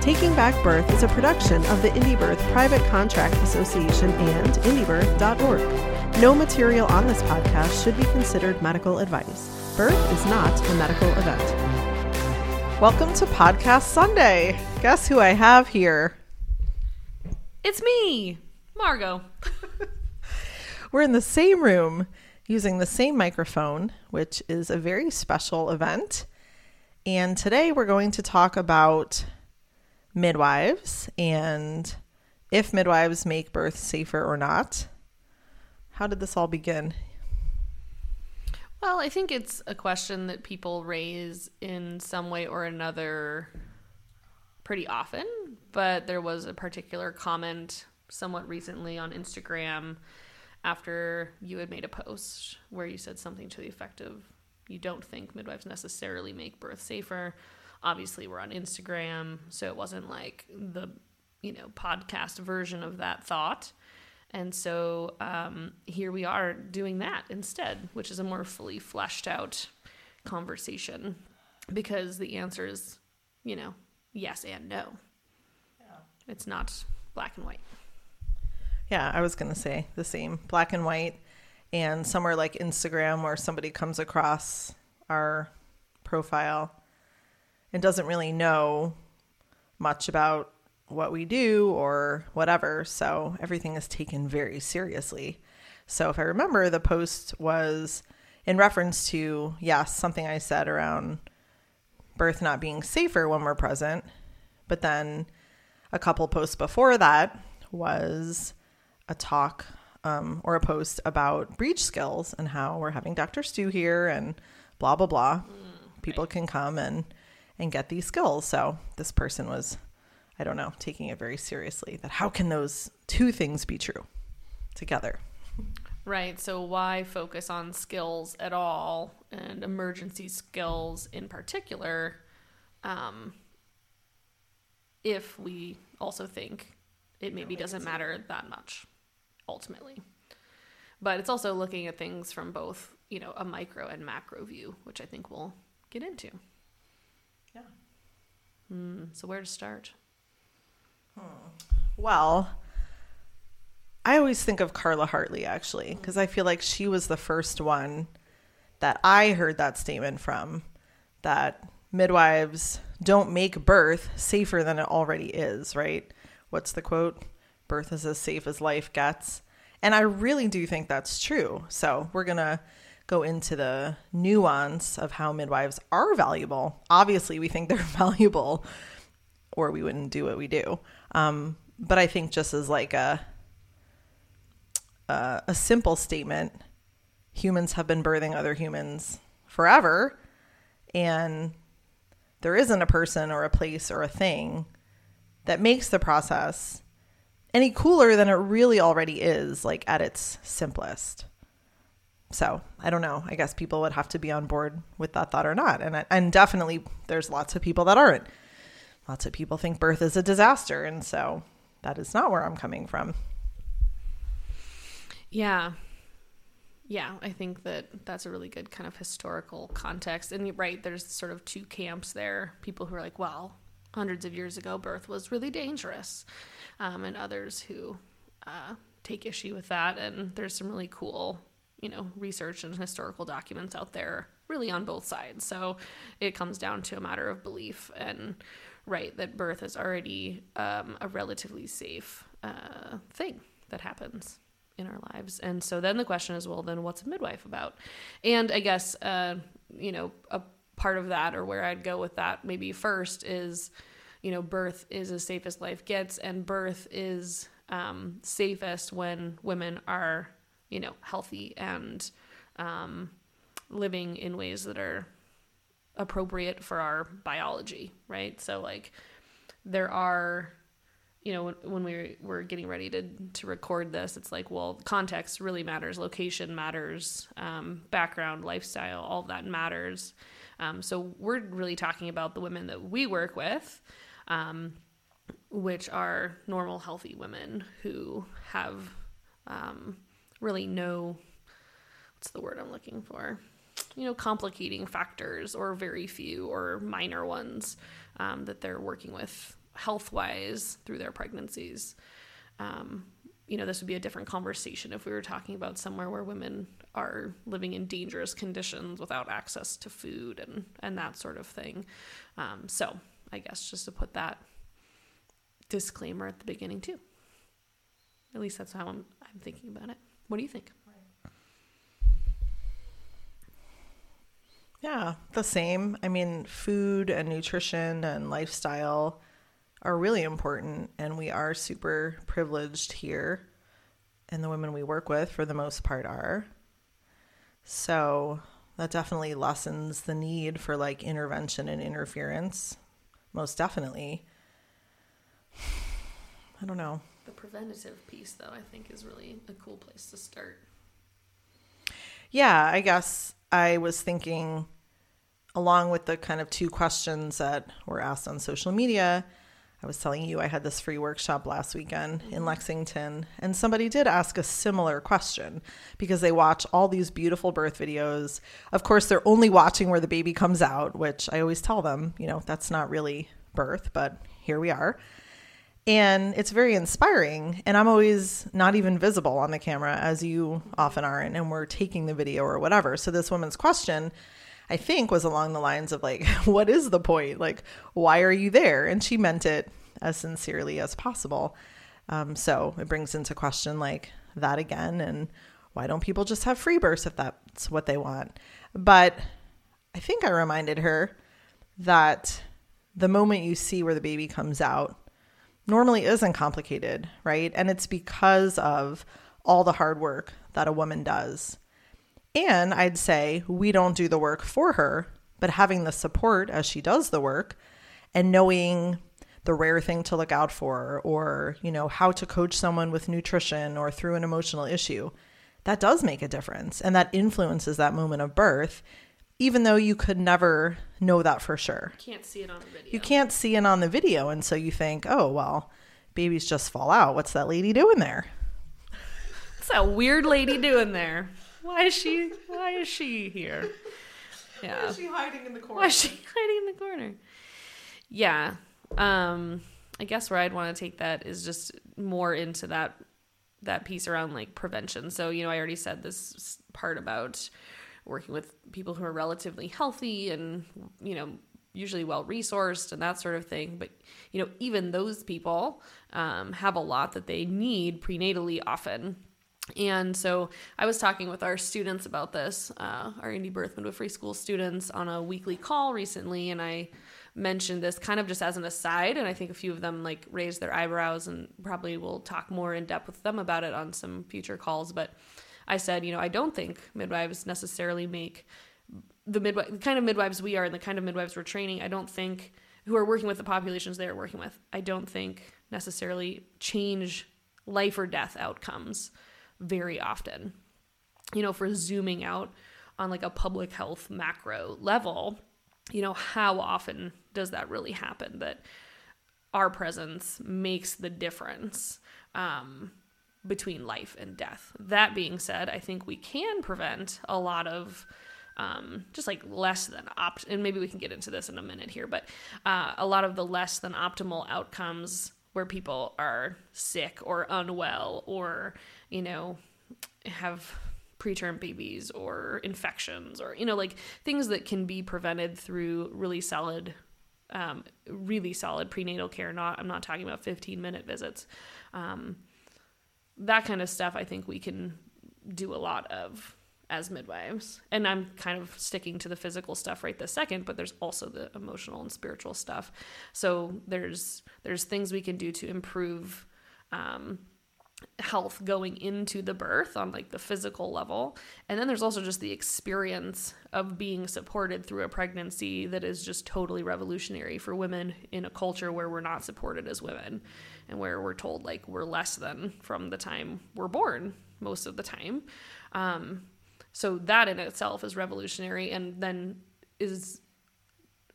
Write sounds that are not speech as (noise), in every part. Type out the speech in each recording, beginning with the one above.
Taking Back Birth is a production of the Indie Birth Private Contract Association and indiebirth.org. No material on this podcast should be considered medical advice. Birth is not a medical event. Welcome to Podcast Sunday. Guess who I have here? It's me, Margo. (laughs) We're in the same room using the same microphone, which is a very special event. And today we're going to talk about midwives and if midwives make birth safer or not. How did this all begin? Well, I think it's a question that people raise in some way or another pretty often, but there was a particular comment somewhat recently on Instagram after you had made a post where you said something to the effect of you don't think midwives necessarily make birth safer obviously we're on Instagram, so it wasn't like the you know podcast version of that thought. And so um, here we are doing that instead, which is a more fully fleshed out conversation because the answer is, you know, yes and no. Yeah. It's not black and white. Yeah, I was going to say the same black and white. And somewhere like Instagram where somebody comes across our profile and doesn't really know much about what we do or whatever. So everything is taken very seriously. So if I remember, the post was in reference to, yes, something I said around birth not being safer when we're present. But then a couple posts before that was a talk um, or a post about breech skills and how we're having Dr. Stu here and blah, blah, blah. Mm, People right. can come and and get these skills. So this person was, I don't know, taking it very seriously that how can those two things be true together? Right. So why focus on skills at all and emergency skills in particular um, if we also think it maybe doesn't matter that much ultimately. But it's also looking at things from both, you know, a micro and macro view, which I think we'll get into. Mm, so where to start? Hmm. Well, I always think of Carla Hartley actually, because I feel like she was the first one that I heard that statement from that midwives don't make birth safer than it already is, right? What's the quote? Birth is as safe as life gets. And I really do think that's true. So we're going to go into the nuance of how midwives are valuable. Obviously, we think they're (laughs) valuable, or we wouldn't do what we do. Um, but I think just as like a a simple statement, humans have been birthing other humans forever, and there isn't a person or a place or a thing that makes the process any cooler than it really already is, like at its simplest. So I don't know. I guess people would have to be on board with that thought or not. And and definitely, there's lots of people that aren't. Lots of people think birth is a disaster, and so that is not where I'm coming from. Yeah, yeah. I think that that's a really good kind of historical context. And right, there's sort of two camps there: people who are like, well, hundreds of years ago, birth was really dangerous, um, and others who uh, take issue with that. And there's some really cool you know, research and historical documents out there really on both sides. So it comes down to a matter of belief and right that birth is already um, a relatively safe uh, thing that happens in our lives. And so then the question is, well, then what's a midwife about? And I guess, uh, you know, a part of that or where I'd go with that maybe first is, you know, birth is as safe as life gets, and birth is um, safest when women are you know, healthy and um, living in ways that are appropriate for our biology, right? So, like, there are you know, when, we were getting ready to to record this, it's like, well, context really matters, location matters, um, background, lifestyle, all that matters. Um, so we're really talking about the women that we work with, um, which are normal, healthy women who have um, really no what's the word I'm looking for? You know, complicating factors or very few or minor ones um, that they're working with health wise through their pregnancies. Um, you know, this would be a different conversation if we were talking about somewhere where women are living in dangerous conditions without access to food and, and that sort of thing. Um, so, I guess just to put that disclaimer at the beginning, too. At least that's how I'm, I'm thinking about it. What do you think? Yeah, the same. I mean, food and nutrition and lifestyle are really important, and we are super privileged here, and the women we work with, for the most part, are. So that definitely lessens the need for like intervention and interference. Most definitely. (sighs) I don't know. The preventative piece, though, I think is really a cool place to start. Yeah, I guess I was thinking, along with the kind of two questions that were asked on social media, I was telling you I had this free workshop last weekend in mm-hmm. Lexington, and somebody did ask a similar question because they watch all these beautiful birth videos. Of course, they're only watching where the baby comes out, which I always tell them, you know, that's not really birth, but here we are. And it's very inspiring. And I'm always not even visible on the camera, as you often aren't, and we're taking the video or whatever. So, this woman's question I think was along the lines of like, (laughs) what is the point? Like, why are you there? And she meant it as sincerely as possible. Um, so it brings into question like that again. And why don't people just have free births if that's what they want? But I think I reminded her that the moment you see where the baby comes out normally isn't complicated, right? And it's because of all the hard work that a woman does. And I'd say we don't do the work for her, but having the support as she does the work and knowing the rare thing to look out for or, you know, how to coach someone with nutrition or through an emotional issue, that does make a difference. And that influences that moment of birth even though you could never know that for sure. You can't see it on the video. You can't see it on the video and so you think, "Oh, well, babies just fall out. What's that lady doing there?" What's that weird lady doing there? Why is she? Why is she here? (laughs) Yeah. Why is she hiding in the corner? Why is she (laughs) hiding in the corner? Yeah. Um, I guess where I'd want to take that is just more into that that piece around like prevention. So you know, I already said this part about working with people who are relatively healthy and you know usually well resourced and that sort of thing. But you know, even those people um, have a lot that they need prenatally often and so I was talking with our students about this, uh, our Indie Birth Midwifery School students, on a weekly call recently, and I mentioned this kind of just as an aside, and I think a few of them like raised their eyebrows, and probably will talk more in depth with them about it on some future calls. But I said, you know, I don't think midwives necessarily make the midwife, the kind of midwives we are, and the kind of midwives we're training. I don't think who are working with the populations they are working with. I don't think necessarily change life or death outcomes very often. You know, for zooming out on like a public health macro level, you know, how often does that really happen that our presence makes the difference um, between life and death? That being said, I think we can prevent a lot of. Um, just like less than opt, and maybe we can get into this in a minute here, but uh, a lot of the less than optimal outcomes where people are sick or unwell or you know, have preterm babies or infections or, you know, like things that can be prevented through really solid, um, really solid prenatal care. Not, I'm not talking about 15 minute visits. Um, that kind of stuff, I think we can do a lot of as midwives. And I'm kind of sticking to the physical stuff right this second, but there's also the emotional and spiritual stuff. So there's there's things we can do to improve um, health going into the birth on like the physical level and then there's also just the experience of being supported through a pregnancy that is just totally revolutionary for women in a culture where we're not supported as women and where we're told like we're less than from the time we're born most of the time um, so that in itself is revolutionary and then is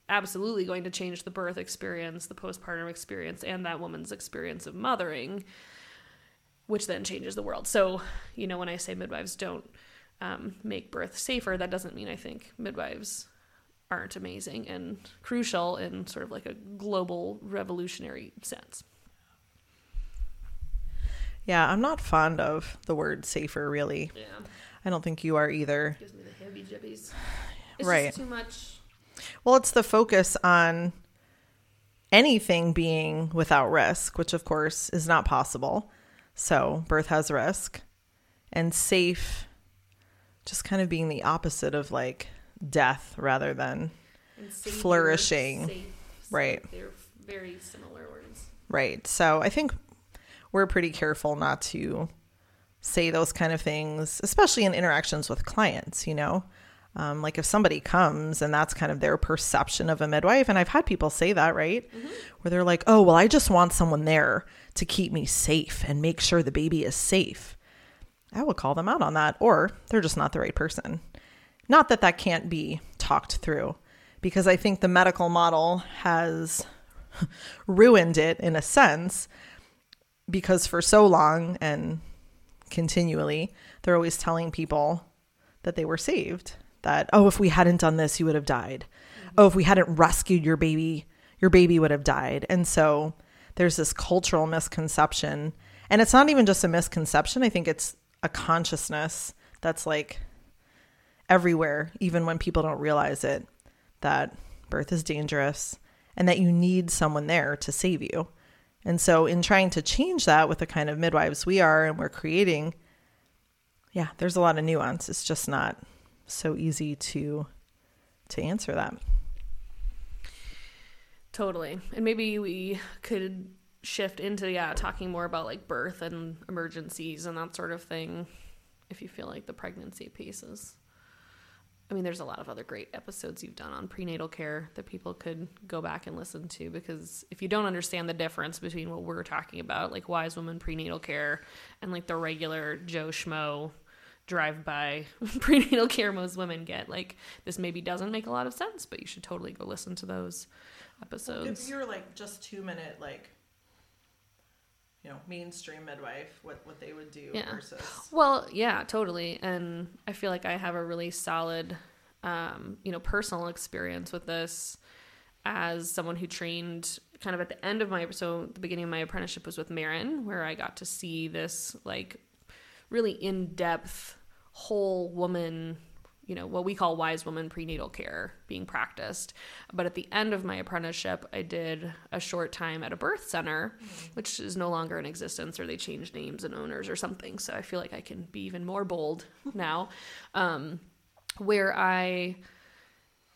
absolutely going to change the birth experience the postpartum experience and that woman's experience of mothering which then changes the world. So, you know, when I say midwives don't um, make birth safer, that doesn't mean I think midwives aren't amazing and crucial in sort of like a global revolutionary sense. Yeah, I'm not fond of the word safer, really. Yeah. I don't think you are either. Gives me the heavy jibbies. It's Right. just too much. Well, it's the focus on anything being without risk, which of course is not possible. So, birth has risk. And safe just kind of being the opposite of like death rather than Flourishing. safe, Right. They're very similar words. right. So, I think we're pretty careful not to say those kind of things, especially in interactions with clients, you know? Um, like if somebody comes and that's kind of their perception of a midwife, and I've had people say that, right? Where they're like, oh, well, I just want someone there to keep me safe and make sure the baby is safe. I will call them out on that, or they're just not the right person. Not that that can't be talked through, because I think the medical model has (laughs) ruined it in a sense, because for so long and continually, they're always telling people that they were saved. That, oh, if we hadn't done this, you would have died. Mm-hmm. Oh, if we hadn't rescued your baby, your baby would have died. And so there's this cultural misconception. And it's not even just a misconception, I think it's a consciousness that's like everywhere, even when people don't realize it, that birth is dangerous and that you need someone there to save you. And so, in trying to change that with the kind of midwives we are and we're creating, yeah, there's a lot of nuance. It's just not so easy to to answer that. Totally. And maybe we could shift into yeah, talking more about like birth and emergencies and that sort of thing if you feel like the pregnancy piece is I mean there's a lot of other great episodes you've done on prenatal care that people could go back and listen to because if you don't understand the difference between what we're talking about like wise woman prenatal care and like the regular Joe Schmo drive by (laughs) prenatal care most women get like this maybe doesn't make a lot of sense but you should totally go listen to those episodes. If you're like just two minute like you know mainstream midwife, what what they would do Yeah. versus Well, yeah, totally. And I feel like I have a really solid, um, you know, personal experience with this as someone who trained kind of at the end of my so the beginning of my apprenticeship was with Maryn, where I got to see this like really in depth whole woman you know what we call wise woman prenatal care being practiced. But at the end of my apprenticeship i did a short time at a birth center which is no longer in existence or they changed names and owners or something. So i feel like i can be even more bold (laughs) now. Um, where i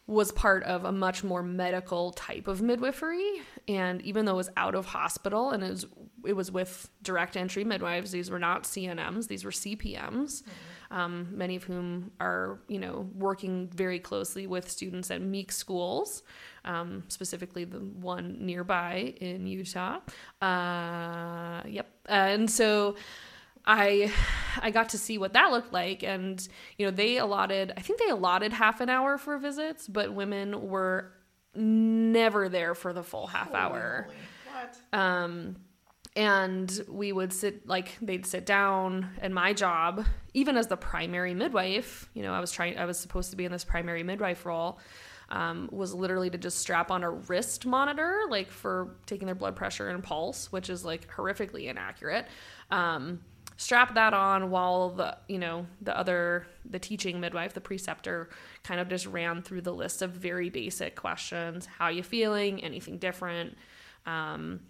was part of a much more medical type of midwifery. And even though it was out of hospital and it was it was with direct entry midwives these were not cnms these were cpms um, many of whom are you know working very closely with students at MEAC schools um, specifically the one nearby in utah. Uh, yep. And so I I got to see what that looked like. And you know they allotted I think they allotted half an hour for visits but women were never there for the full half hour. what? um and we would sit like they'd sit down and my job even as the primary midwife you know i was trying i was supposed to be in this primary midwife role um, was literally to just strap on a wrist monitor like for taking their blood pressure and pulse which is like horrifically inaccurate. Um, strap that on while the you know the other the teaching midwife the preceptor kind of just ran through the list of very basic questions. How are you feeling? Anything different? Um,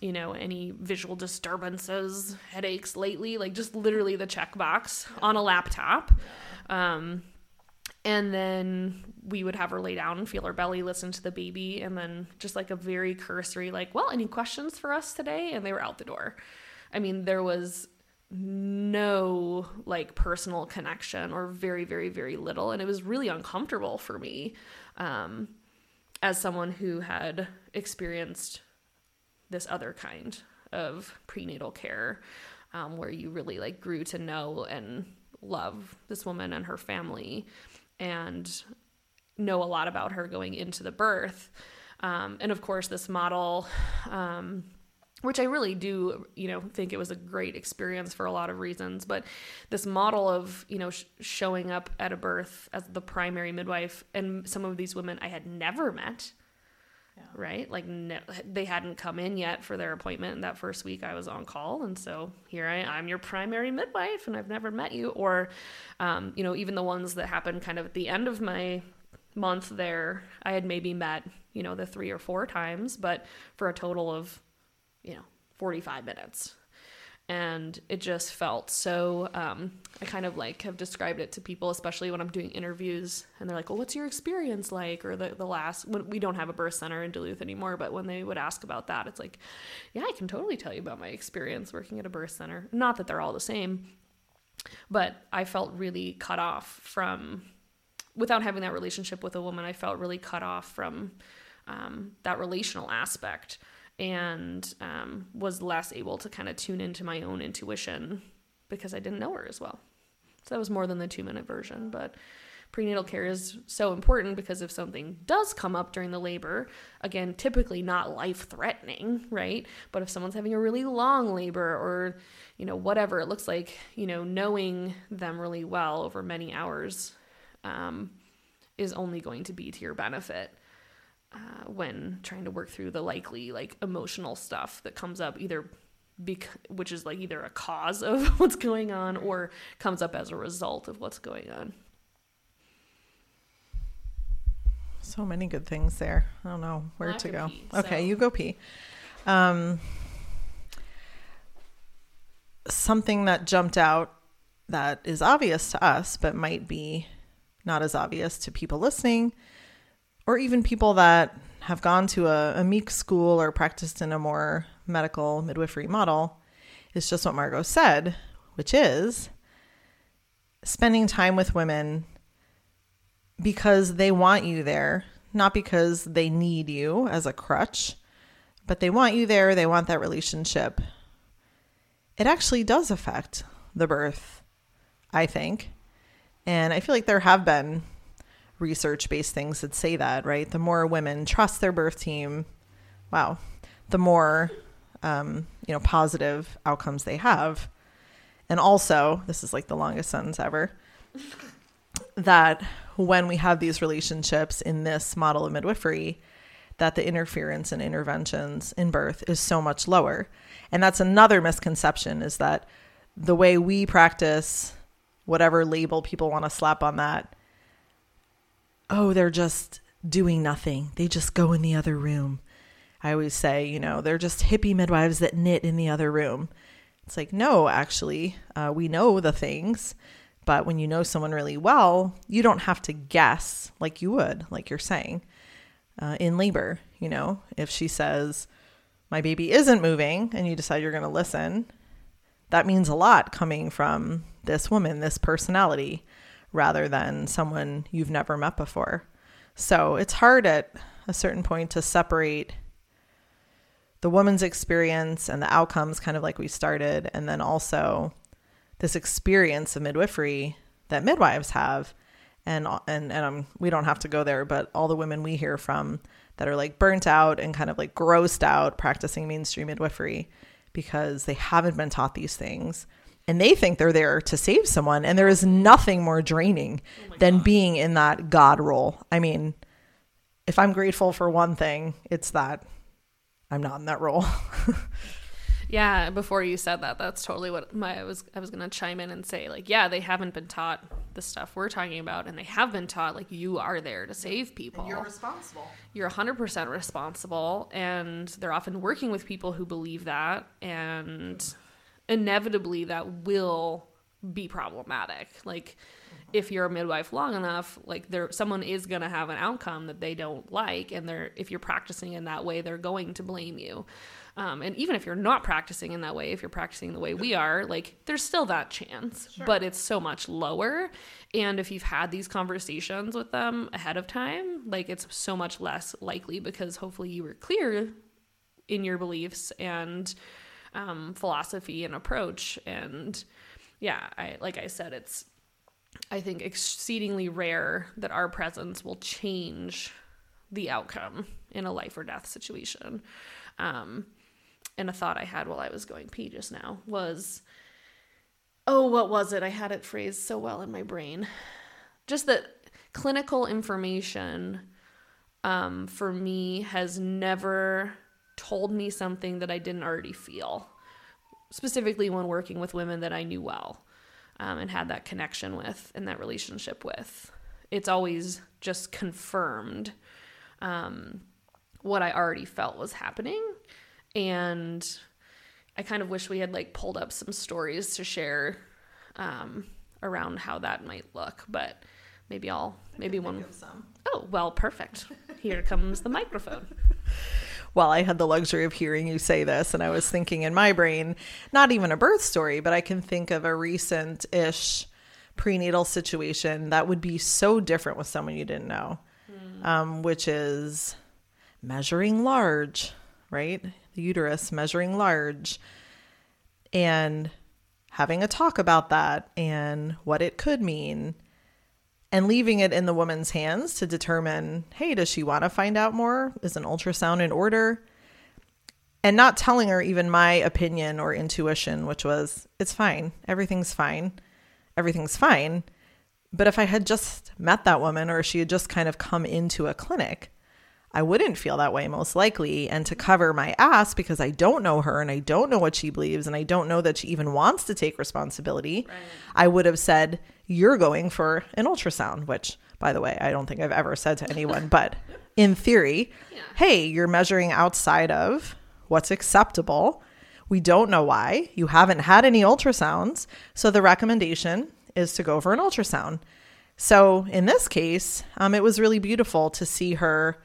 you know, any visual disturbances, headaches lately, like just literally the checkbox on a laptop. Um, and then we would have her lay down and feel her belly, listen to the baby, and then just like a very cursory, like, well, any questions for us today? And they were out the door. I mean, there was no like personal connection or very very very little and it was really uncomfortable for me um, as someone who had experienced this other kind of prenatal care um, where you really like grew to know and love this woman and her family and know a lot about her going into the birth um, and of course this model um, which I really do, you know, think it was a great experience for a lot of reasons. But this model of, you know, sh- showing up at a birth as the primary midwife, and some of these women I had never met, yeah. right? Like no, they hadn't come in yet for their appointment. that first week I was on call, and so here I I'm your primary midwife, and I've never met you. Or, um, you know, even the ones that happened kind of at the end of my month there, I had maybe met, you know, the three or four times, but for a total of you know, 45 minutes. And it just felt so. Um, I kind of like have described it to people, especially when I'm doing interviews, and they're like, "Well, what's your experience like?" Or the the last we don't have a birth center in Duluth anymore, but when they would ask about that, it's like, "Yeah, I can totally tell you about my experience working at a birth center." Not that they're all the same, but I felt really cut off from without having that relationship with a woman. I felt really cut off from um, that relational aspect and um, was less able to kind of tune into my own intuition because I didn't know her as well. So that was more than the two minute version. But prenatal care is so important because if something does come up during the labor, again, typically not life threatening, right? But if someone's having a really long labor or, you know, whatever, it looks like, you know, knowing them really well over many hours um, is only going to be to your benefit uh, when trying to work through the likely like emotional stuff that comes up either bec- which is like either a cause of (laughs) what's going on or comes up as a result of what's going on. So many good things there. I don't know where to go. pee, okay so. you go pee. Um, something that jumped out that is obvious to us but might be not as obvious to people listening or even people that have gone to a, a MEAC school or practiced in a more medical midwifery model, is just what Margo said, which is spending time with women because they want you there, not because they need you as a crutch, but they want you there, they want that relationship. It actually does affect the birth, I think. And I feel like there have been research based things that say that, right? The more women trust their birth team, wow, the more um, you know positive outcomes they have. And also, this is like the longest sentence ever. that when we have these relationships in this model of midwifery, that the interference and interventions in birth is so much lower. And that's another misconception is that the way we practice whatever label people want to slap on that oh, they're just doing nothing. They just go in the other room. I always say, you know, they're just hippie midwives that knit in the other room. It's like, no, actually, uh, we know the things, but when you know someone really well, you don't have to guess like you would, like you're saying, uh, in labor. You know, if she says, my baby isn't moving, and you decide you're going to listen, that means a lot coming from this woman, this personality rather than someone you've never met before. So it's hard at a certain point to separate the woman's experience and the outcomes, kind of like we started, and then also this experience of midwifery that midwives have. And, and and um, we don't have to go there, but all the women we hear from that are like burnt out and kind of like grossed out practicing mainstream midwifery because they haven't been taught these things and they think they're there to save someone and there is nothing more draining oh than God. being in that god role. I mean if i'm grateful for one thing it's that i'm not in that role. (laughs) Yeah before you said that that's totally what my i was i was gonna chime in and say like yeah they haven't been taught the stuff we're talking about and they have been taught like you are there to save people. And you're responsible. You're 100% responsible and they're often working with people who believe that and inevitably that will be problematic. Like if you're a midwife long enough, like there someone is going to have an outcome that they don't like and they're if you're practicing in that way, they're going to blame you. Um, and even if you're not practicing in that way, if you're practicing the way we are, like there's still that chance, but it's so much lower. And if you've had these conversations with them ahead of time, like it's so much less likely because hopefully you were clear in your beliefs and um, philosophy and approach. And yeah, I like I said, it's I think exceedingly rare that our presence will change the outcome in a life or death situation. Um, and a thought I had while I was going pee just now was, oh, what was it? I had it phrased so well in my brain. Just that clinical information um, for me has never told me something that I didn't already feel, specifically when working with women that I knew well um, and had that connection with and that relationship with. It's always just confirmed um, what I already felt was happening and I kind of wish we had like pulled up some stories to share um, around how that might look, but maybe I'll maybe one. Oh well, perfect. Here comes the microphone. (laughs) Well, I had the luxury of hearing you say this, and I was thinking in my brain, not even a birth story, but I can think of a recent ish prenatal situation that would be so different with someone you didn't know, mm. um, which is measuring large, right? the uterus, measuring large, and having a talk about that and what it could mean, and leaving it in the woman's hands to determine hey, does she want to find out more? Is an ultrasound in order? And not telling her even my opinion or intuition, which was, it's fine. Everything's fine. Everything's fine. But if I had just met that woman or she had just kind of come into a clinic, I wouldn't feel that way most likely. And to cover my ass because I don't know her and I don't know what she believes and I don't know that she even wants to take responsibility, right. I would have said, You're going for an ultrasound, which, by the way, I don't think I've ever said to anyone, (laughs) but in theory, yeah. hey, you're measuring outside of what's acceptable. We don't know why. You haven't had any ultrasounds. So the recommendation is to go for an ultrasound. So in this case, um, it was really beautiful to see her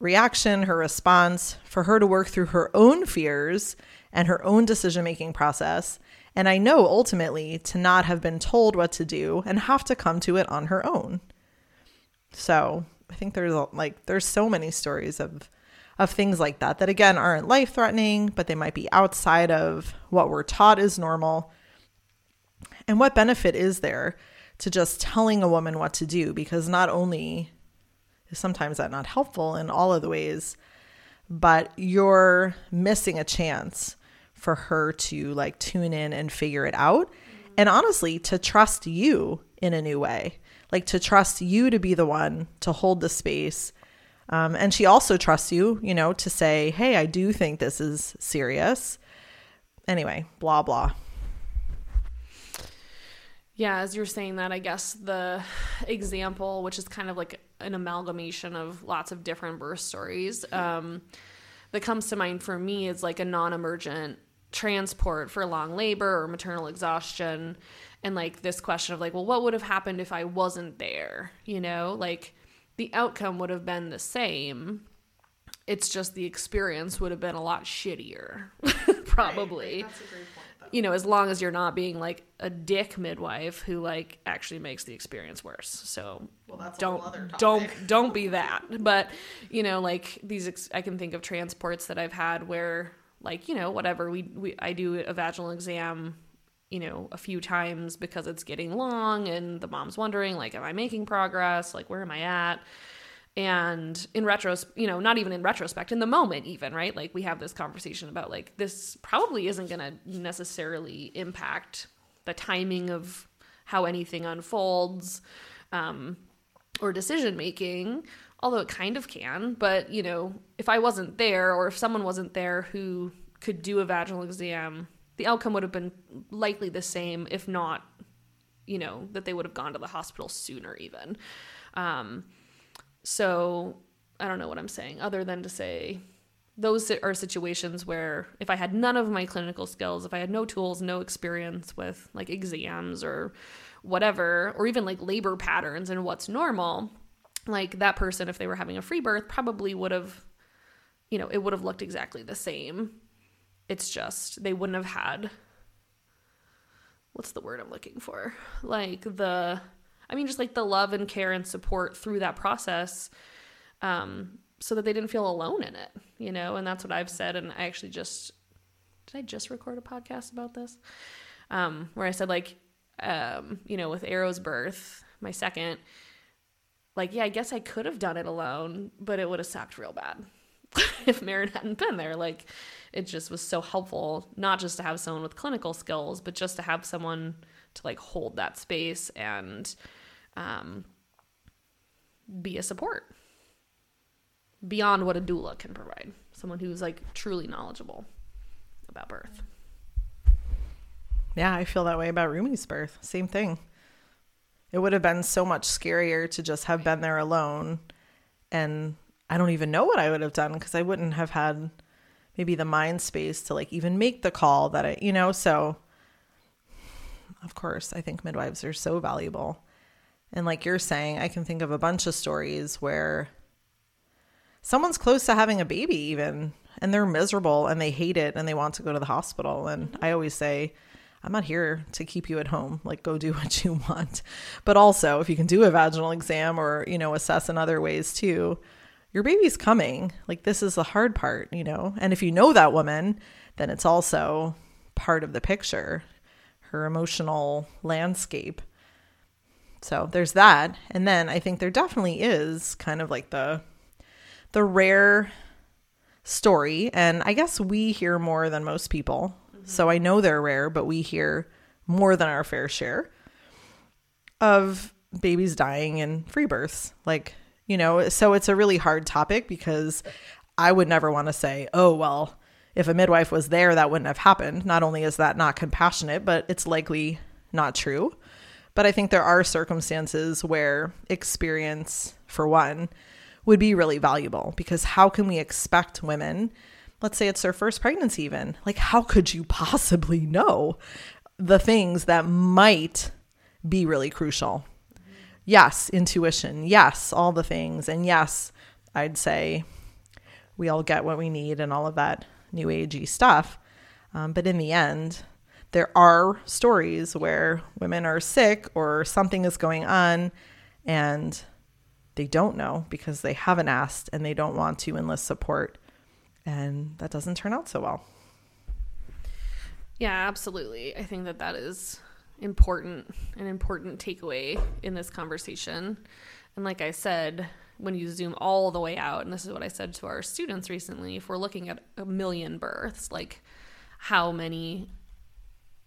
reaction, her response, for her to work through her own fears and her own decision making process. And I know ultimately to not have been told what to do and have to come to it on her own. So I think there's like there's so many stories of of things like that that again aren't life threatening, but they might be outside of what we're taught is normal. And what benefit is there to just telling a woman what to do? Because not only is sometimes that not helpful in all of the ways, but you're missing a chance for her to like tune in and figure it out. And honestly, to trust you in a new way, like to trust you to be the one to hold the space. Um, and she also trusts you, you know, to say, hey, I do think this is serious. Anyway, blah, blah. Yeah, as you're saying that, I guess the example, which is kind of like an amalgamation of lots of different birth stories, um, that comes to mind for me is like a non emergent transport for long labor or maternal exhaustion. And like this question of like, well, what would have happened if I wasn't there? You know, like the outcome would have been the same. It's just the experience would have been a lot shittier, (laughs) probably. Right, right you know, as long as you're not being like a dick midwife who like actually makes the experience worse. So well, don't don't don't be that. But you know, like these, ex- I can think of transports that I've had where like you know whatever we, we I do a vaginal exam you know a few times because it's getting long and the mom's wondering like am i making progress? Like where am i at? And in retrospect you know not even in retrospect in the moment even right? Like we have this conversation about like this probably isn't going to necessarily impact the timing of how anything unfolds um, or decision making although it kind of can but you know if i wasn't there or if someone wasn't there who could do a vaginal exam the outcome would have been likely the same if not you know that they would have gone to the hospital sooner even. Um, so I don't know what I'm saying other than to say those are situations where if I had none of my clinical skills, if I had no tools, no experience with like exams or whatever, or even like labor patterns and what's normal, like that person, if they were having a free birth, probably would have, you know, it would have looked exactly the same it's just they wouldn't have had what's the word I'm looking for? Like the I mean just like the love and care and support through that process um so that they didn't feel alone in it, you know? And that's what I've said and I actually just did I just record a podcast about this? Um where I said like um you know with Arrow's birth, my second like yeah, I guess I could have done it alone, but it would have sucked real bad. (laughs) if Maryn hadn't been there. Like it just was so helpful, not just to have someone with clinical skills, but just to have someone to like hold that space and um, be a support beyond what a doula can provide. Someone who's like truly knowledgeable about birth. Yeah, I feel that way about Rumi's birth. Same thing. It would have been so much scarier to just have been there alone. And I don't even know what I would have done because I wouldn't have had maybe the mind space to like even make the call that I, you know, so of course, I think midwives are so valuable. And like you're saying, I can think of a bunch of stories where someone's close to having a baby even and they're miserable and they hate it and they want to go to the hospital. And mm-hmm. I always say I'm not here to keep you at home. Like, go do (laughs) what you want. But also, if you can do a vaginal exam or, you know, assess in other ways too, your baby's coming. Like, this is the hard part, you know? And if you know that woman, then it's also part of the picture, her emotional landscape. So there's that. And then I think there definitely is kind of like the the rare story and I guess we hear more than most people. So I know they're rare, but we hear more than our fair share of babies dying in free births. Like you know so it's a really hard topic because i would never want to say oh well if a midwife was there that wouldn't have happened not only is that not compassionate but it's likely not true but i think there are circumstances where experience for one would be really valuable because how can we expect women let's say it's their first pregnancy even like how could you possibly know the things that might be really crucial yes, intuition, yes, all the things. And yes, I'd say we all get what we need and all of that new agey stuff. Um, but in the end, there are stories where women are sick or something is going on and they don't know because they haven't asked and they don't want to enlist support. And that doesn't turn out so well. Yeah, absolutely. I think that that is important an important takeaway in this conversation. And like I said, when you zoom all the way out, and this is what I said to our students recently, if we're looking at a million births, like how many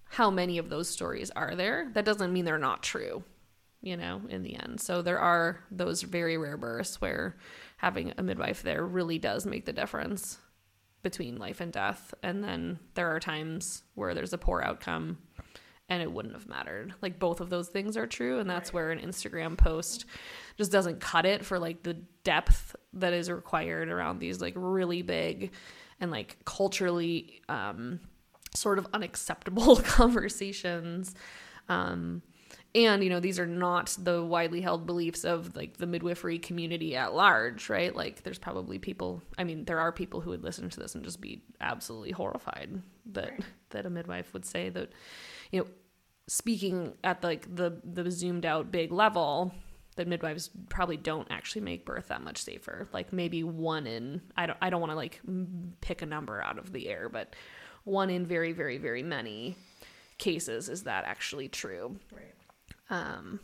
how many of those stories are there? That doesn't mean they're not true, you know, in the end. So there are those very rare births where having a midwife there really does make the difference between life and death. And then there are times where there's a poor outcome and it wouldn't have mattered. Like both of those things are true, and that's where an Instagram post just doesn't cut it for like the depth that is required around these like really big and like culturally um, sort of unacceptable (laughs) conversations. Um, and you know these are not the widely held beliefs of like the midwifery community at large right like there's probably people i mean there are people who would listen to this and just be absolutely horrified that right. that a midwife would say that you know, speaking at like the the zoomed out big level, that midwives probably don't actually make birth that much safer. Like maybe one in I don't I don't want to like pick a number out of the air, but one in very very very many cases is that actually true. Right. Um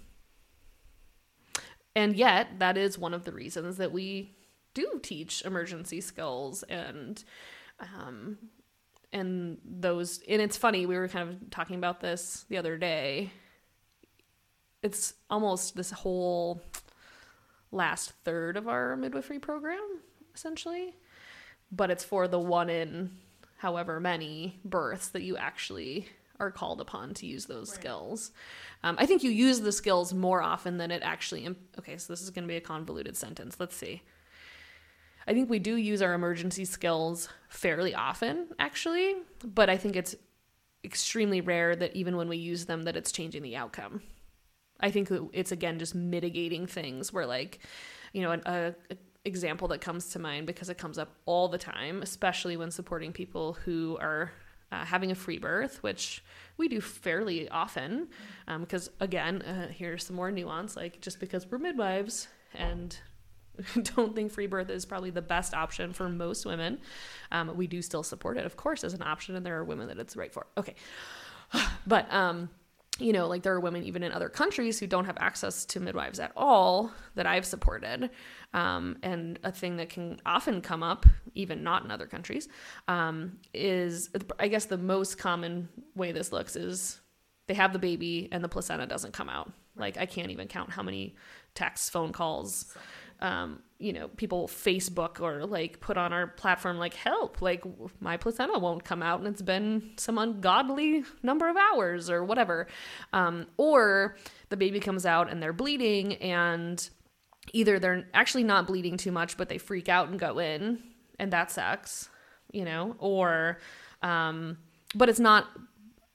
and yet that is one of the reasons that we do teach emergency skills and um, and those and it's funny we were kind of talking about this the other day. It's almost this whole last third of our midwifery program essentially but it's for the one in however many births that you actually are called upon to use those right. skills um, i think you use the skills more often than it actually imp- okay so this is going to be a convoluted sentence let's see I think we do use our emergency skills fairly often, actually, but I think it's extremely rare that even when we use them, that it's changing the outcome. I think it's again just mitigating things where, like, you know, a, example that comes to mind because it comes up all the time, especially when supporting people who are uh, having a free birth, which we do fairly often. Because um, again, uh, here's some more nuance like just because we're midwives and (laughs) don't think free birth is probably the best option for most women, um, we do still support it, of course, as an option, and there are women that it's right for. Okay. (sighs) But, um, you know, like there are women even in other countries who don't have access to midwives at all that I've supported. Um, and a thing that can often come up, even not in other countries, um, is I guess the most common way this looks is they have the baby and the placenta doesn't come out. Like I can't even count how many texts, phone calls, um, you know, people Facebook or like put on our platform like help, like my placenta won't come out and it's been some ungodly number of hours or whatever. Um, or the baby comes out and they're bleeding and either they're actually not bleeding too much, but they freak out and go in, and that sucks, you know, or, um, but it's not,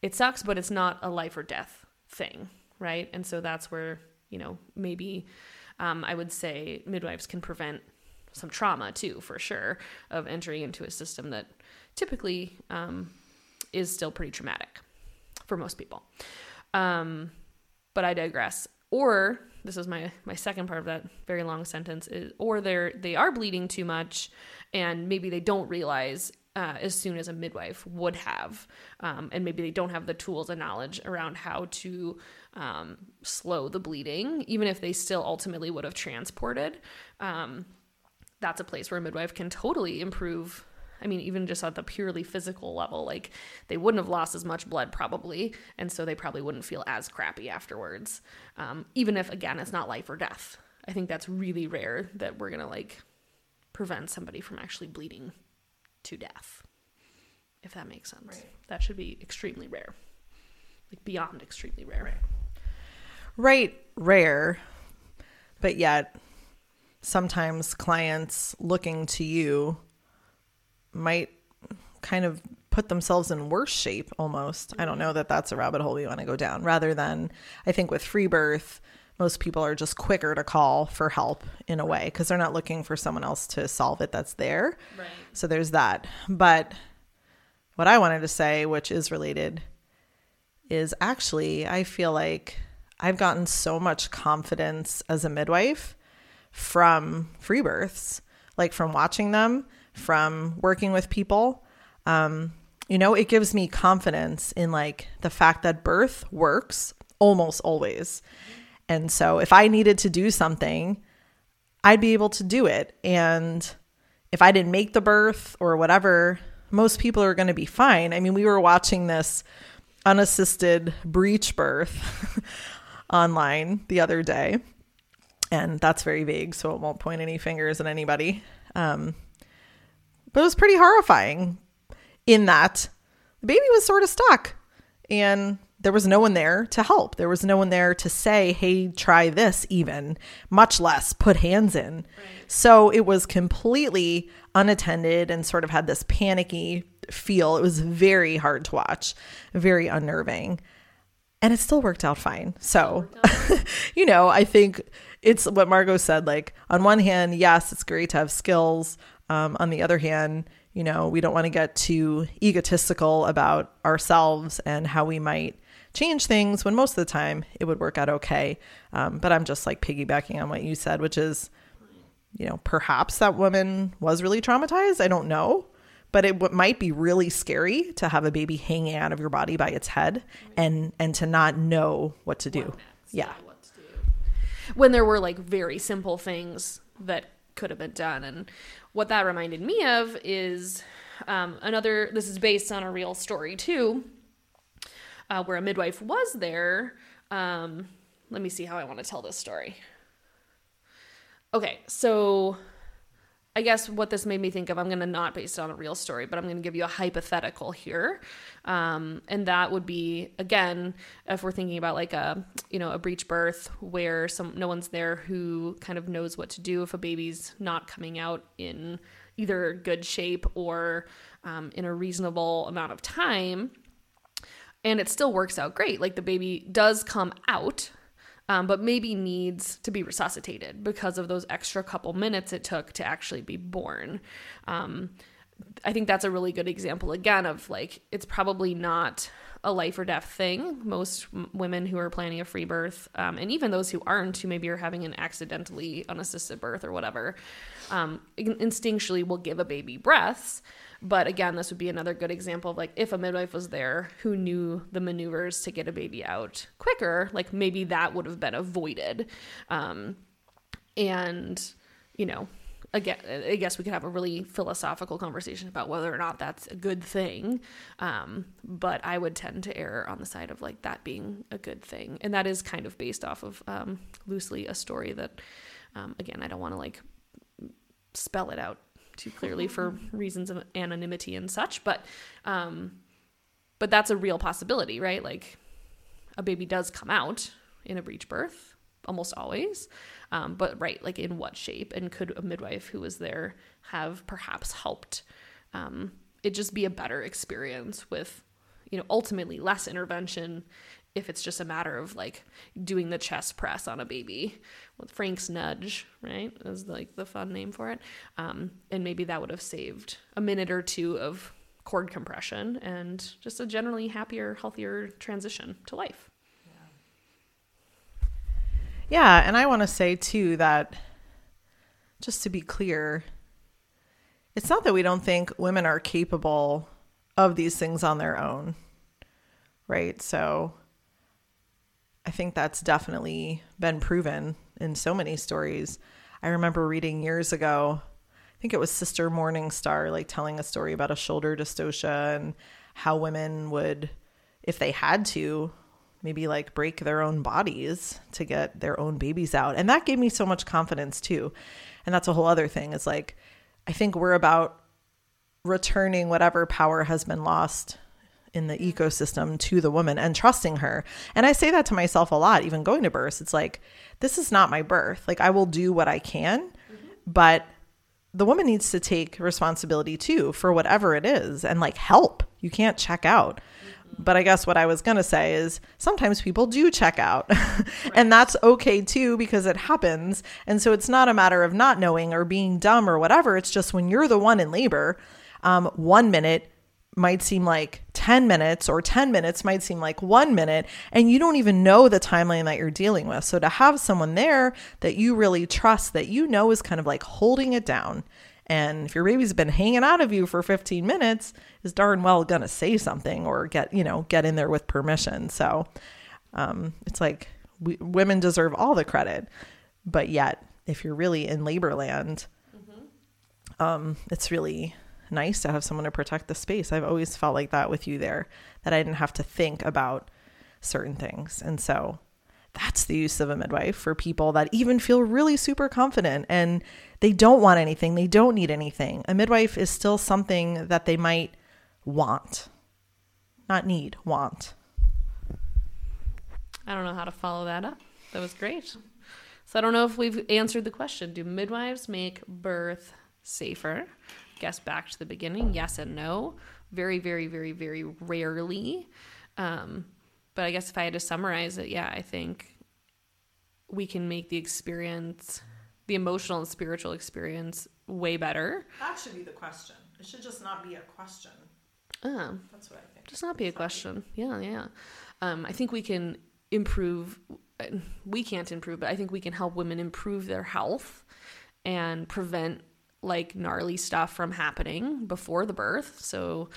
it sucks, but it's not a life or death thing, right? And so that's where, you know, maybe um, I would say midwives can prevent some trauma too, for sure, of entering into a system that typically um, is still pretty traumatic for most people. Um, but I digress. Or this is my my second part of that very long sentence is or they're they are bleeding too much and maybe they don't realize uh, as soon as a midwife would have um, and maybe they don't have the tools and knowledge around how to um, slow the bleeding even if they still ultimately would have transported um, that's a place where a midwife can totally improve I mean, even just at the purely physical level, like they wouldn't have lost as much blood probably, and so they probably wouldn't feel as crappy afterwards. Um, even if, again, it's not life or death. I think that's really rare that we're gonna like prevent somebody from actually bleeding to death, if that makes sense. Right. That should be extremely rare, like beyond extremely rare. Right. right, rare, but yet sometimes clients looking to you might kind of put themselves in worse shape almost. I don't know that that's a rabbit hole we want to go down. Rather than, I think with free birth, most people are just quicker to call for help in a way because they're not looking for someone else to solve it that's there. Right. So there's that. But what I wanted to say, which is related, is actually, I feel like I've gotten so much confidence as a midwife from free births, like from watching them from working with people. Um, you know, it gives me confidence in like the fact that birth works almost always. And so if I needed to do something, I'd be able to do it. And if I didn't make the birth or whatever, most people are going to be fine. I mean, we were watching this unassisted breech birth (laughs) online the other day. And that's very vague, so it won't point any fingers at anybody. Um, but it was pretty horrifying in that the baby was sort of stuck and there was no one there to help. There was no one there to say, hey, try this, even, much less put hands in. Right. So it was completely unattended and sort of had this panicky feel. It was very hard to watch, very unnerving. And it still worked out fine. So, (laughs) you know, I think it's what Margo said. Like, on one hand, yes, it's great to have skills. Um, on the other hand, you know, we don't want to get too egotistical about ourselves and how we might change things when most of the time it would work out okay. Um, but I'm just like piggybacking on what you said, which is, you know, perhaps that woman was really traumatized. I don't know. But it w- might be really scary to have a baby hanging out of your body by its head and and to not know what to do. Yeah. When there were like very simple things that could have been done. And what that reminded me of is um, another, this is based on a real story too, uh, where a midwife was there. Um, let me see how I want to tell this story. Okay, so I guess what this made me think of, I'm going to not base it on a real story, but I'm going to give you a hypothetical here. Um, and that would be, again, if we're thinking about like a, you know, a breech birth where some, no one's there who kind of knows what to do if a baby's not coming out in either good shape or um, in a reasonable amount of time. And it still works out great. Like the baby does come out, um, but maybe needs to be resuscitated because of those extra couple minutes it took to actually be born. Um, I think that's a really good example again of like it's probably not a life or death thing. Most women who are planning a free birth, um, and even those who aren't, who maybe are having an accidentally unassisted birth or whatever, um, in- instinctually will give a baby breaths. But again, this would be another good example of like if a midwife was there who knew the maneuvers to get a baby out quicker, like maybe that would have been avoided. Um, and, you know, again, I guess we could have a really philosophical conversation about whether or not that's a good thing. Um, but I would tend to err on the side of like that being a good thing. And that is kind of based off of um, loosely a story that, um, again, I don't want to like spell it out too clearly for reasons of anonymity and such, but, um, but that's a real possibility, right? Like a baby does come out in a breech birth almost always. Um, but right, like in what shape? And could a midwife who was there have perhaps helped um, it just be a better experience with, you know, ultimately less intervention if it's just a matter of like doing the chest press on a baby with Frank's nudge, right? Is like the fun name for it. Um, and maybe that would have saved a minute or two of cord compression and just a generally happier, healthier transition to life. Yeah, and I want to say too that just to be clear, it's not that we don't think women are capable of these things on their own. Right? So I think that's definitely been proven in so many stories. I remember reading years ago, I think it was Sister Morningstar, like telling a story about a shoulder dystocia and how women would, if they had to, maybe like break their own bodies to get their own babies out. And that gave me so much confidence too. And that's a whole other thing. Is like, I think we're about returning whatever power has been lost in the ecosystem to the woman and trusting her. And I say that to myself a lot, even going to birth. It's like, this is not my birth. Like, I will do what I can, but the woman needs to take responsibility too for whatever it is and like help. You can't check out. But I guess what I was going to say is sometimes people do check out. (laughs) and that's okay too because it happens. And so it's not a matter of not knowing or being dumb or whatever. It's just when you're the one in labor, um, one minute might seem like 10 minutes or 10 minutes might seem like one minute and you don't even know the timeline that you're dealing with. So to have someone there that you really trust that you know is kind of like holding it down and if your baby's been hanging out of you for 15 minutes is darn well gonna say something or get you know get in there with permission. So um, it's like we, women deserve all the credit but yet if you're really in labor land um, it's really nice to have someone to protect the space. I've always felt like that with you there, that I didn't have to think about certain things. And so that's the use of a midwife for people that even feel really super confident and they don't want anything, they don't need anything. A midwife is still something that they might want, not need, want. I don't know how to follow that up. That was great. So I don't know if we've answered the question. Do midwives make birth safer? Guess back to the beginning. Yes and no. Very, very, very, very rarely. Um, but I guess if I had to summarize it, yeah, I think we can make the experience, the emotional and spiritual experience, way better. That should be the question. It should just not be a question. Um, That's what I think. just not be a question. Yeah, yeah. Um, I think we can improve. We can't improve, but I think we can help women improve their health and prevent like gnarly stuff from happening before the birth. So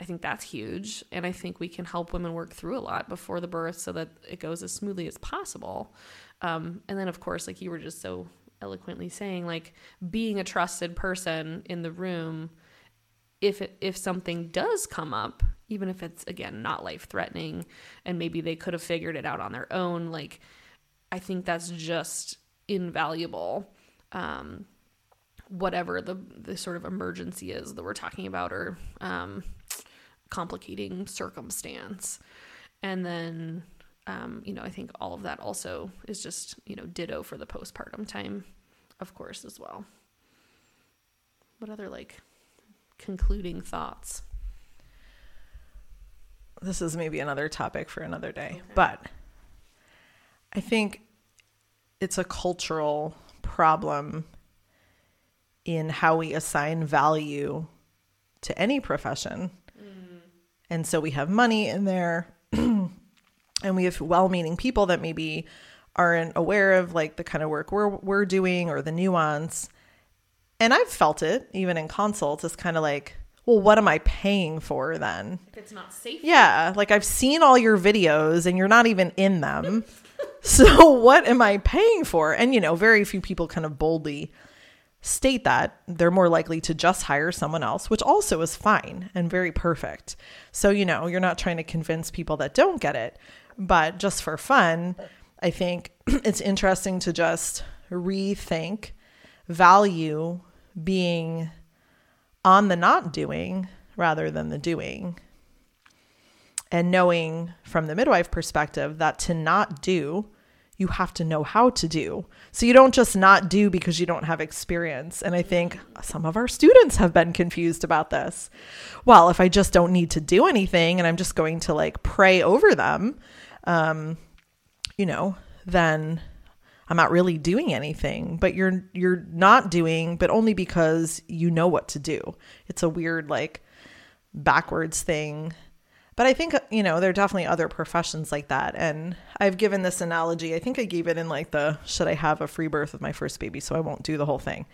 I think that's huge. And I think we can help women work through a lot before the birth so that it goes as smoothly as possible. Um, and then, of course, like you were just so eloquently saying, like being a trusted person in the room if it, if something does come up, even if it's again not life threatening, and maybe they could have figured it out on their own, like I think that's just invaluable. Um, whatever the the sort of emergency is that we're talking about, or um, complicating circumstance, and then um, you know I think all of that also is just you know ditto for the postpartum time, of course as well. What other like concluding thoughts? This is maybe another topic for another day, but I think it's a cultural problem in how we assign value to any profession. Mm-hmm. And so we have money in there (clears throat) and we have well-meaning people that maybe aren't aware of like the kind of work we're we're doing or the nuance. And I've felt it even in consults. It's kind of like, well, what am I paying for then? If it's not safe. Yeah, like I've seen all your videos and you're not even in them. (laughs) so what am I paying for? And you know, very few people kind of boldly state that. They're more likely to just hire someone else, which also is fine and very perfect. So, you know, you're not trying to convince people that don't get it, but just for fun, I think (clears throat) it's interesting to just rethink value being on the not doing rather than the doing. And knowing from the midwife perspective that to not do, you have to know how to do. So you don't just not do because you don't have experience. And I think some of our students have been confused about this. Well, if I just don't need to do anything and I'm just going to like pray over them, um, you know, then I'm not really doing anything, but you're you're not doing, but only because you know what to do. It's a weird like backwards thing. But I think you know there are definitely other professions like that, and I've given this analogy. I think I gave it in like the should I have a free birth with my first baby, so I won't do the whole thing.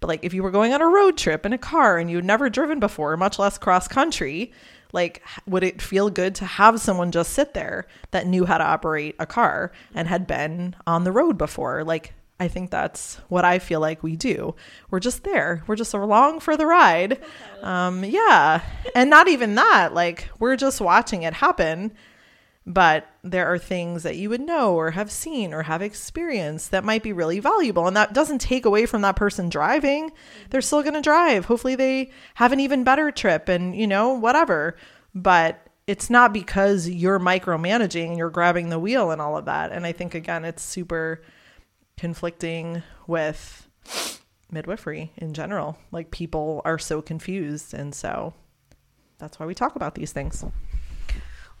But like if you were going on a road trip in a car and you'd never driven before, much less cross country, like would it feel good to have someone just sit there that knew how to operate a car and had been on the road before? Like I think that's what I feel like we do. We're just there. We're just along for the ride. Um, yeah. And not even that, like we're just watching it happen but there are things that you would know or have seen or have experienced that might be really valuable and that doesn't take away from that person driving they're still going to drive hopefully they have an even better trip and you know whatever but it's not because you're micromanaging and you're grabbing the wheel and all of that and i think again it's super conflicting with midwifery in general like people are so confused and so that's why we talk about these things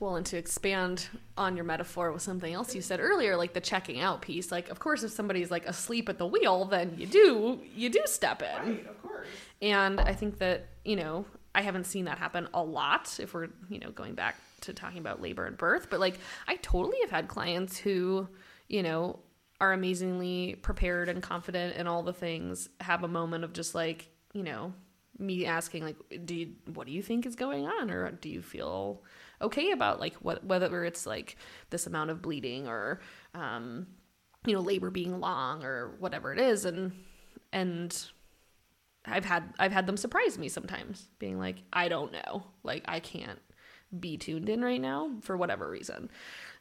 well, and to expand on your metaphor with something else you said earlier, like the checking out piece. Like, of course, if somebody's like asleep at the wheel, then you do you do step in. Right, of course. And I think that you know I haven't seen that happen a lot. If we're you know going back to talking about labor and birth, but like I totally have had clients who you know are amazingly prepared and confident in all the things, have a moment of just like you know me asking like, do you, what do you think is going on, or do you feel okay about like what whether it's like this amount of bleeding or um, you know labor being long or whatever it is? And and I've had I've had them surprise me sometimes being like I don't know. Like I can't be tuned in right now for whatever reason.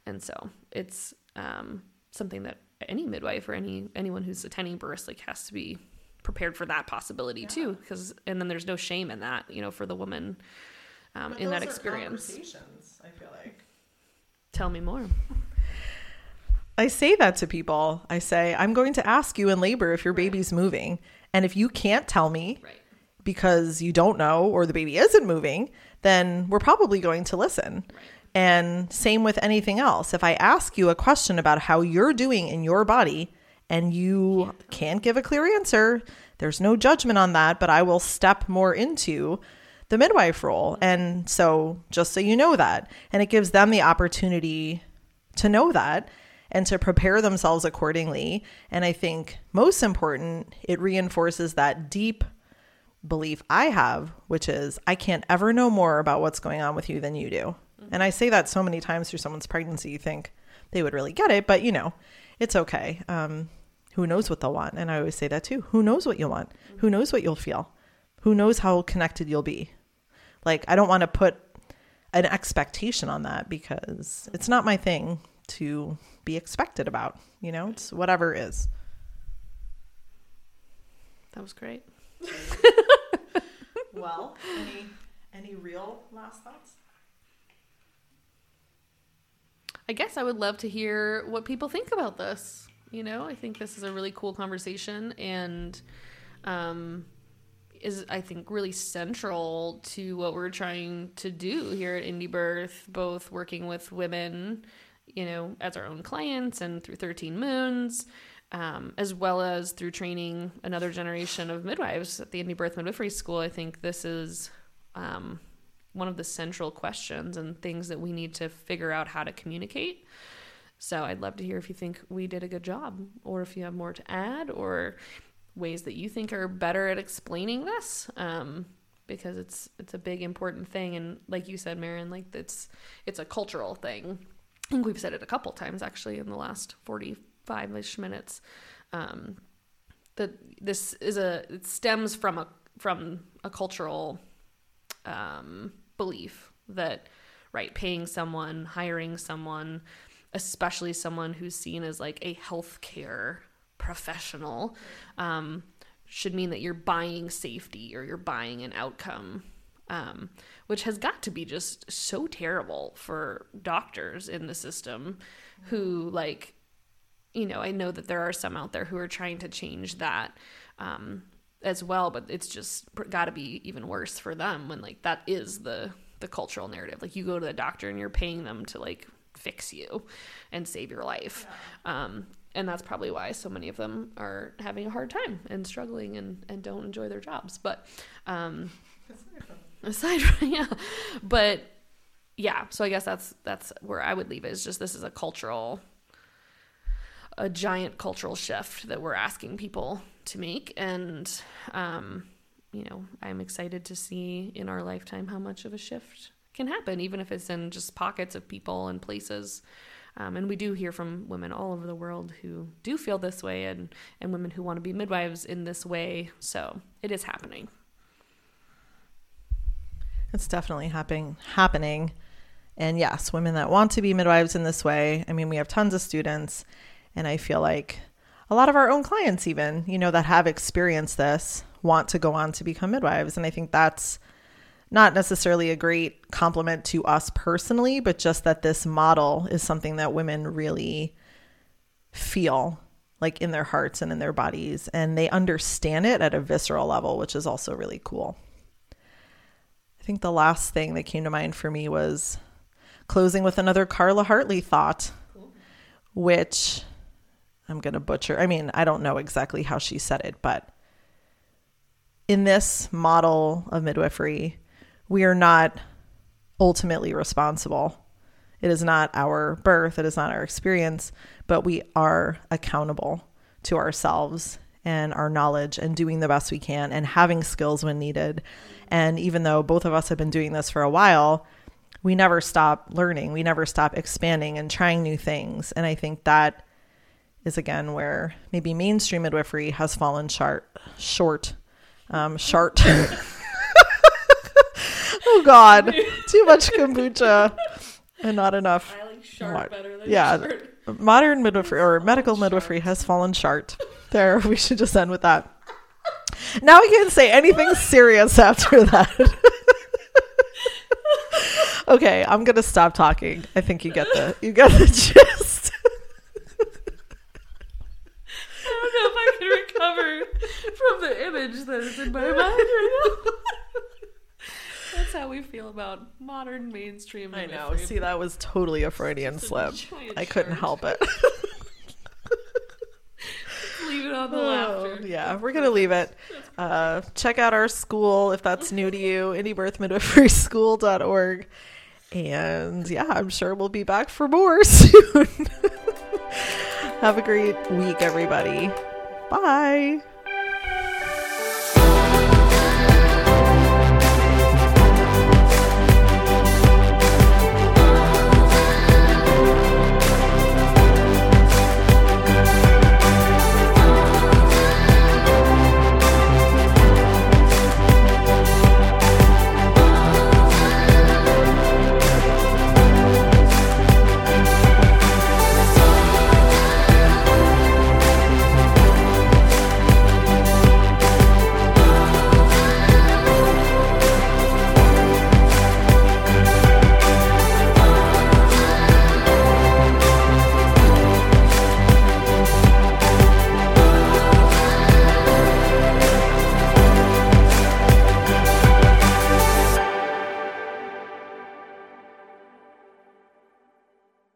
And so it's um, something that any midwife or any anyone who's attending births like has to be prepared for that possibility yeah. too because and then there's no shame in that you know for the woman um, in that experience. I feel like. Tell me more. I say that to people. I say, I'm going to ask you in labor if your right. baby's moving. And if you can't tell me right. because you don't know or the baby isn't moving, then we're probably going to listen. Right. And same with anything else. If I ask you a question about how you're doing in your body and you can't, give a clear answer, there's no judgment on that, but I will step more into the midwife role. And so, just so you know that, and it gives them the opportunity to know that and to prepare themselves accordingly. And I think most important, it reinforces that deep belief I have, which is I can't ever know more about what's going on with you than you do. Mm-hmm. And I say that so many times through someone's pregnancy, you think they would really get it, but you know, it's okay. Um, who knows what they'll want? And I always say that too. Who knows what you'll want? Mm-hmm. Who knows what you'll feel? Who knows how connected you'll be? Like, I don't want to put an expectation on that because it's not my thing to be expected about. You know, it's whatever is. That was great. (laughs) well, any any real last thoughts? I guess I would love to hear what people think about this. You know, I think this is a really cool conversation and um is I think really central to what we're trying to do here at Indie Birth, both working with women, you know, as our own clients and through 13 Moons, um, as well as through training another generation of midwives at the Indie Birth Midwifery School. I think this is um, one of the central questions and things that we need to figure out how to communicate. So I'd love to hear if you think we did a good job, or if you have more to add, or ways that you think are better at explaining this. Um, because it's it's a big important thing, and like you said, Maryn, like it's it's a cultural thing. I think we've said it a couple times actually in the last forty five ish minutes. Um, that this is a it stems from a from a cultural um, belief that right paying someone, hiring someone, especially someone who's seen as like a healthcare professional, um, should mean that you're buying safety or you're buying an outcome. Um, which has got to be just so terrible for doctors in the system who like you know, I know that there are some out there who are trying to change that um, as well, but it's just got to be even worse for them when like that is the the cultural narrative. Like you go to the doctor and you're paying them to like fix you and save your life. Yeah. Um, and that's probably why so many of them are having a hard time and struggling and, and don't enjoy their jobs. But um, (laughs) aside from (laughs) yeah, but yeah. So I guess that's that's where I would leave it. Is just this is a cultural a giant cultural shift that we're asking people to make. And um, you know i'm excited to see in our lifetime how much of a shift can happen even if it's in just pockets of people and places. Um, and we do hear from women all over the world who do feel this way and, and women who want to be midwives in this way. So it is happening. It's definitely happening happening. And yes women that want to be midwives in this way i mean we have tons of students and I feel like a lot of our own clients, even, you know, that have experienced this, want to go on to become midwives. And I think that's not necessarily a great compliment to us personally, but just that this model is something that women really feel like in their hearts and in their bodies. And they understand it at a visceral level, which is also really cool. I think the last thing that came to mind for me was closing with another Carla Hartley thought, which I'm going to butcher. I mean, I don't know exactly how she said it, but in this model of midwifery, we are not ultimately responsible. It is not our birth, it is not our experience, but we are accountable to ourselves and our knowledge and doing the best we can and having skills when needed. And even though both of us have been doing this for a while, we never stop learning, we never stop expanding and trying new things. And I think that is again where maybe mainstream midwifery has fallen short. Short. Um, short. (laughs) oh God, too much kombucha and not enough. I like short better than yeah, short. modern midwifery or medical midwifery has fallen short. There, we should just end with that. Now we can't say anything serious after that. (laughs) okay, I'm gonna stop talking. I think you get the you get the gist. (laughs) from the image that is in my mind right now. That's how we feel about modern mainstream. I know. See, that was totally a Freudian slip. I couldn't help it. (laughs) (laughs) leave it on the oh, laughter. Yeah, we're gonna leave it. Uh, check out our school if that's new to you, indiebirthmidwiferyschool.org. And yeah, I'm sure we'll be back for more soon. Have a great week, everybody. Bye.